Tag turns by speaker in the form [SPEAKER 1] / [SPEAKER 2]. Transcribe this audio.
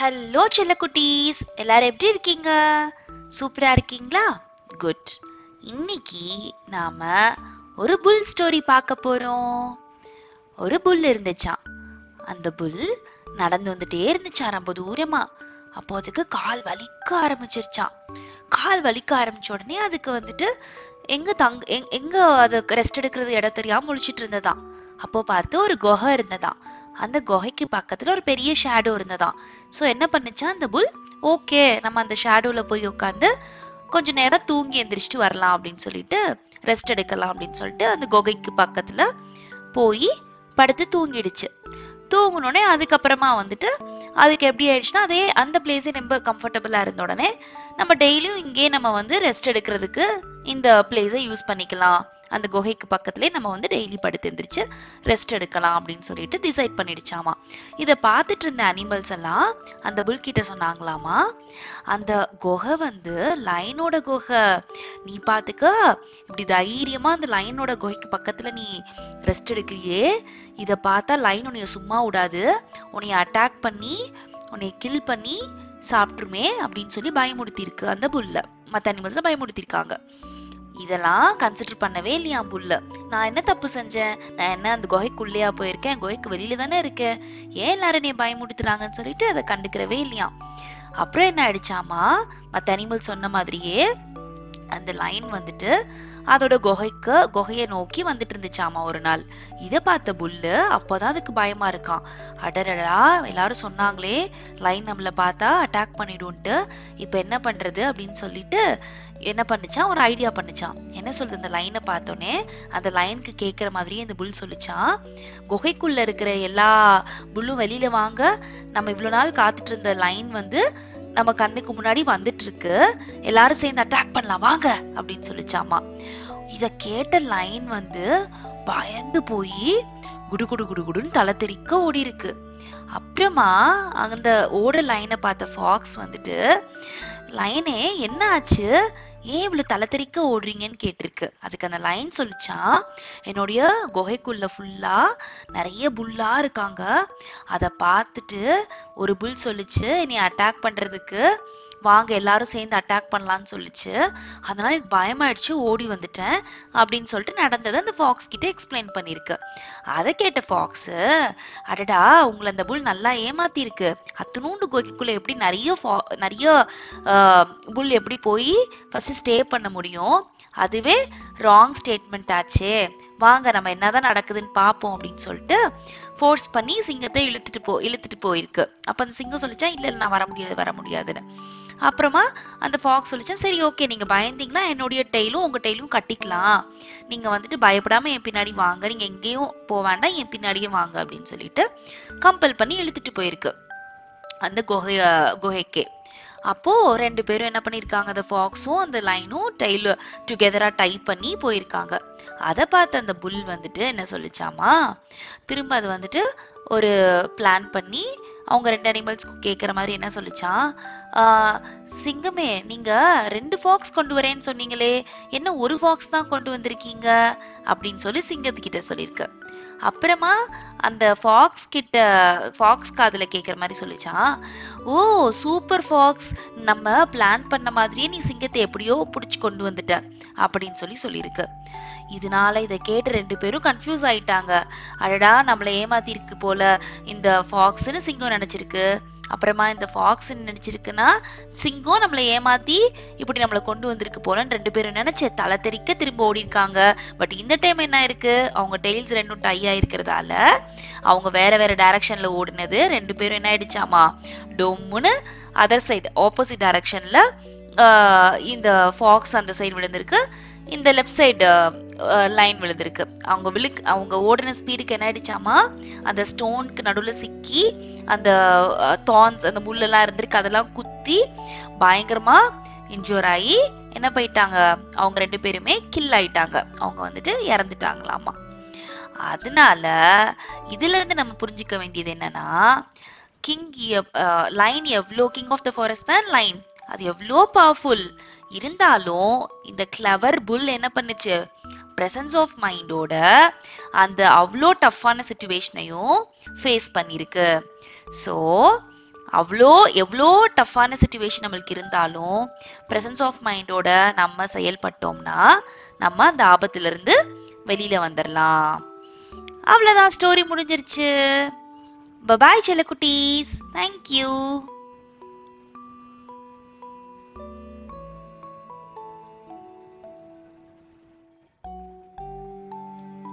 [SPEAKER 1] Hello செல்ல குட்டீஸ். எல்லாரும் எப்படி இருக்கீங்க? சூப்பரா இருக்கீங்களா? குட் இன்னைக்கு நாம ஒரு புல் ஸ்டோரி பார்க்க போறோம். ஒரு புல் இருந்துச்சான் அந்த புல் நடந்து வந்துட்டே இருந்துச்சான் ரொம்ப தூரமா. அப்போ அதுக்கு கால் வலிக்க ஆரம்பிச்சிருச்சான் கால் வலிக்க ஆரம்பிச்ச உடனே அதுக்கு வந்துட்டு எங்க தங் எங்- எங்க அது ரெஸ்ட் எடுக்கிறது இடம் தெரியாம முழிச்சிட்டு இருந்ததான் அப்போ பார்த்து ஒரு குகை இருந்ததா அந்த குகைக்கு பக்கத்துல ஒரு பெரிய ஷேடோ இருந்ததாம். ஸோ என்ன பண்ணுச்சா அந்த புல் ஓகே நம்ம அந்த ஷேடோவில் போய் உட்காந்து கொஞ்ச நேரம் தூங்கி எந்திரிச்சிட்டு வரலாம் அப்படின்னு சொல்லிட்டு ரெஸ்ட் எடுக்கலாம் அப்படின்னு சொல்லிட்டு அந்த குகைக்கு பக்கத்தில் போய் படுத்து தூங்கிடுச்சு. தூங்கினோடனே அதுக்கப்புறமா வந்துட்டு அதுக்கு எப்படி ஆயிடுச்சுன்னா அதே அந்த பிளேஸே ரொம்ப கம்ஃபர்டபுளாக இருந்த உடனே நம்ம டெய்லியும் இங்கே நம்ம வந்து ரெஸ்ட் எடுக்கிறதுக்கு இந்த பிளேஸை யூஸ் பண்ணிக்கலாம். அந்த குகைக்கு பக்கத்துலேயே நம்ம வந்து டெய்லி படுத்து எந்திரிச்சு ரெஸ்ட் எடுக்கலாம் அப்படின்னு சொல்லிட்டு டிசைட் பண்ணிடுச்சாமா. இதை பார்த்துட்டு இருந்த அனிமல்ஸ் எல்லாம் அந்த புல் கிட்ட சொன்னாங்களாமா அந்த குகை வந்து லைனோட குகை. நீ பார்த்துக்க இப்படி தைரியமா அந்த லைனோட குகைக்கு பக்கத்துல நீ ரெஸ்ட் எடுக்கிறியே. இதை பார்த்தா லைன் உன்னைய சும்மா விடாது உன்னைய அட்டாக் பண்ணி உன்னைய கில் பண்ணி சாப்பிட்ருமே அப்படின்னு சொல்லி பயமுறுத்தியிருக்கு அந்த புல்ல. மற்ற அனிமல்ஸை பயமுறுத்திருக்காங்க இதெல்லாம் கன்சிடர் பண்ணவே இல்லையா புல்ல நான் என்ன தப்பு செஞ்சேன்? நான் என்ன அந்த குகைக்குள்ளேயா போயிருக்கேன்? குகைக்கு வெளியில தானே இருக்கேன்? ஏன் எல்லாரும் என்னைய பயமுடுத்துறாங்கன்னு சொல்லிட்டு அதை கண்டுக்கிறவே இல்லையா? அப்புறம் என்ன ஆயிடுச்சாமா மத்த அனிமல் சொன்ன மாதிரியே அந்த லைன் வந்துட்டு அதோட குகைக்கு குகையை நோக்கி வந்துட்டு இருந்துச்சாமா ஒரு நாள். இதை பார்த்த புல்லு அப்போதான் அதுக்கு பயமா இருக்கான். அடரடா எல்லாரும் சொன்னாங்களே லைன் நம்மளை பார்த்தா அட்டாக் பண்ணிடும்ட்டு இப்போ என்ன பண்றது அப்படின்னு சொல்லிட்டு என்ன பண்ணுச்சான்? ஒரு ஐடியா பண்ணுச்சான். என்ன சொல்றது? அந்த லைனை பார்த்தோன்னே அந்த லைனுக்கு கேட்குற மாதிரியே இந்த புல் சொல்லிச்சான் குகைக்குள்ள இருக்கிற எல்லா புல்லும் வெளியில வாங்க நம்ம இவ்வளோ நாள் காத்துட்டு இருந்த லைன் வந்து நம்ம கண்ணுக்கு முன்னாடி வந்துட்டு இருக்கு எல்லாரும் சேர்ந்து அட்டாக் பண்ணலாம் வாங்க அப்படின்னு சொல்லிச்சாமா. இத கேட்ட லைன் வந்து பயந்து போய் குடு குடு குடு குடுன்னு தலை தெறிக்க ஓடி இருக்கு அப்புறமா அந்த ஓட லைனை பார்த்த ஃபாக்ஸ் வந்துட்டு லைனே என்ன ஆச்சு? ஏன் இவ்வளவு தலை தெறிக்க ஓடுறீங்கன்னு கேட்டிருக்கு. அதுக்கு அந்த லைன் சொல்லிச்சான் என்னுடைய குகைக்குள்ள ஃபுல்லா நிறைய புல்லா இருக்காங்க. அதை பார்த்துட்டு ஒரு புல் சொல்லுச்சு நீ அட்டாக் பண்ணுறதுக்கு வாங்க எல்லாரும் சேர்ந்து அட்டாக் பண்ணலான்னு சொல்லிச்சு. அதனால எனக்கு பயமாயிடுச்சு ஓடி வந்துட்டேன் அப்படின்னு சொல்லிட்டு நடந்ததை அந்த ஃபாக்ஸ் கிட்ட எக்ஸ்பிளைன் பண்ணியிருக்கு அதை கேட்ட ஃபாக்ஸு அடடா உங்களை அந்த புல் நல்லா ஏமாத்திருக்கு அத்தனூண்டு கோகிக்குள்ள எப்படி நிறைய ஃபா நிறைய புல் எப்படி போய் ஃபஸ்ட்டு ஸ்டே பண்ண முடியும்? அதுவே ராங் ஸ்டேட்மெண்ட் ஆச்சே. வாங்க நம்ம என்னதான் நடக்குதுன்னு பார்ப்போம் அப்படின்னு சொல்லிட்டு ஃபோர்ஸ் பண்ணி சிங்கத்தை இழுத்துட்டு போ இழுத்துட்டு போயிருக்கு. அப்போ அந்த சிங்கம் சொல்லிச்சா இல்லை நான் வர முடியாது வர முடியாதுன்னு. அப்புறமா அந்த ஃபாக்ஸ் சொல்லிச்சா சரி ஓகே நீங்கள் பயந்தீங்கன்னா என்னுடைய டெய்லும் உங்கள் டெய்லும் கட்டிக்கலாம். நீங்கள் வந்துட்டு பயப்படாமல் என் பின்னாடி வாங்க. நீங்கள் எங்கேயும் போக வேண்டாம் என் பின்னாடியே வாங்க அப்படின்னு சொல்லிட்டு கம்பல் பண்ணி இழுத்துட்டு போயிருக்கு. அந்த குகை குகைக்கே. அப்போ ரெண்டு பேரும் என்ன பண்ணியிருக்காங்க அந்த ஃபாக்ஸும் அந்த லைனும் டெய்ல டுகெதரா டைப் பண்ணி போயிருக்காங்க. அதை பார்த்து அந்த புல் வந்துட்டு என்ன சொல்லிச்சாமா? திரும்ப அது வந்துட்டு ஒரு பிளான் பண்ணி அவங்க ரெண்டு அனிமல்ஸ்க்கும் கேட்குற மாதிரி என்ன சொல்லிச்சான் சிங்கமே நீங்கள் ரெண்டு ஃபாக்ஸ் கொண்டு வரேன்னு சொன்னீங்களே என்ன ஒரு ஃபாக்ஸ் தான் கொண்டு வந்திருக்கீங்க? அப்படின்னு சொல்லி சிங்கத்துக்கிட்ட சொல்லியிருக்கு அப்புறமா அந்த ஃபாக்ஸ் கிட்ட ஃபாக்ஸ் காதில் கேட்குற மாதிரி சொல்லிச்சான் ஓ சூப்பர் ஃபாக்ஸ். நம்ம பிளான் பண்ண மாதிரியே நீ சிங்கத்தை எப்படியோ பிடிச்சி கொண்டு வந்துட்ட அப்படின்னு சொல்லி சொல்லியிருக்கு. இதனால இதை கேட்டு ரெண்டு பேரும் கன்ஃபியூஸ் ஆயிட்டாங்க. அடடா நம்மளை ஏமாத்திருக்கு போல. இந்த ஃபாக்ஸ்னு சிங்கம் நினைச்சிருக்கு. அப்புறமா இந்த ஃபாக்ஸ் நினைச்சிருக்குன்னா சிங்கம் நம்மளை ஏமாத்தி இப்படி நம்மளை கொண்டு வந்திருக்கு போலன்னு ரெண்டு பேரும் நினைச்சு தலை தெறிக்க திரும்ப ஓடி இருக்காங்க பட் இந்த டைம் என்ன இருக்கு? அவங்க டெய்ல்ஸ் ரெண்டும் டை ஆயிருக்கிறதால அவங்க வேற வேற டைரக்ஷன்ல ஓடினது. ரெண்டு பேரும் என்ன ஆயிடுச்சாமா? டொம்முன்னு அதர் சைடு ஆப்போசிட் டைரக்ஷன்ல இந்த ஃபாக்ஸ் அந்த சைடு விழுந்திருக்கு. இந்த லெஃப்ட் சைடு லைன் விழுந்திருக்கு. அவங்க விழுக் அவங்க ஓடின ஸ்பீடுக்கு என்ன ஆயிடுச்சாமா? அந்த ஸ்டோனுக்கு நடுவுல சிக்கி அந்த தான்ஸ் அந்த முள்ளெல்லாம் இருந்திருக்கு அதெல்லாம் குத்தி பயங்கரமா இன்ஜூர் ஆகி என்ன போயிட்டாங்க? அவங்க ரெண்டு பேருமே கில் ஆயிட்டாங்க. அவங்க வந்துட்டு இறந்துட்டாங்களாமா. அதனால இதுல இருந்து நம்ம புரிஞ்சுக்க வேண்டியது என்னன்னா கிங் லைன் எவ்வளோ கிங் ஆஃப் த ஃபாரஸ்ட் தான் லைன் அது எவ்வளோ பவர்ஃபுல் இருந்தாலும் இந்த கிளவர் புல் என்ன பண்ணுச்சு? ப்ரெசன்ஸ் ஆஃப் மைண்டோட அந்த அவ்வளோ டஃப்பான சுச்சுவேஷனையும் ஃபேஸ் பண்ணியிருக்கு ஸோ அவ்வளோ எவ்வளோ டஃப்பான சுச்சுவேஷன் நம்மளுக்கு இருந்தாலும் ப்ரெசன்ஸ் ஆஃப் மைண்டோட நம்ம செயல்பட்டோம்னா நம்ம அந்த ஆபத்துலேருந்து வெளியில் வந்துடலாம் அவ்வளோதான் ஸ்டோரி முடிஞ்சிருச்சு. பபாய் செல்லக்குட்டீஸ். தேங்க்யூ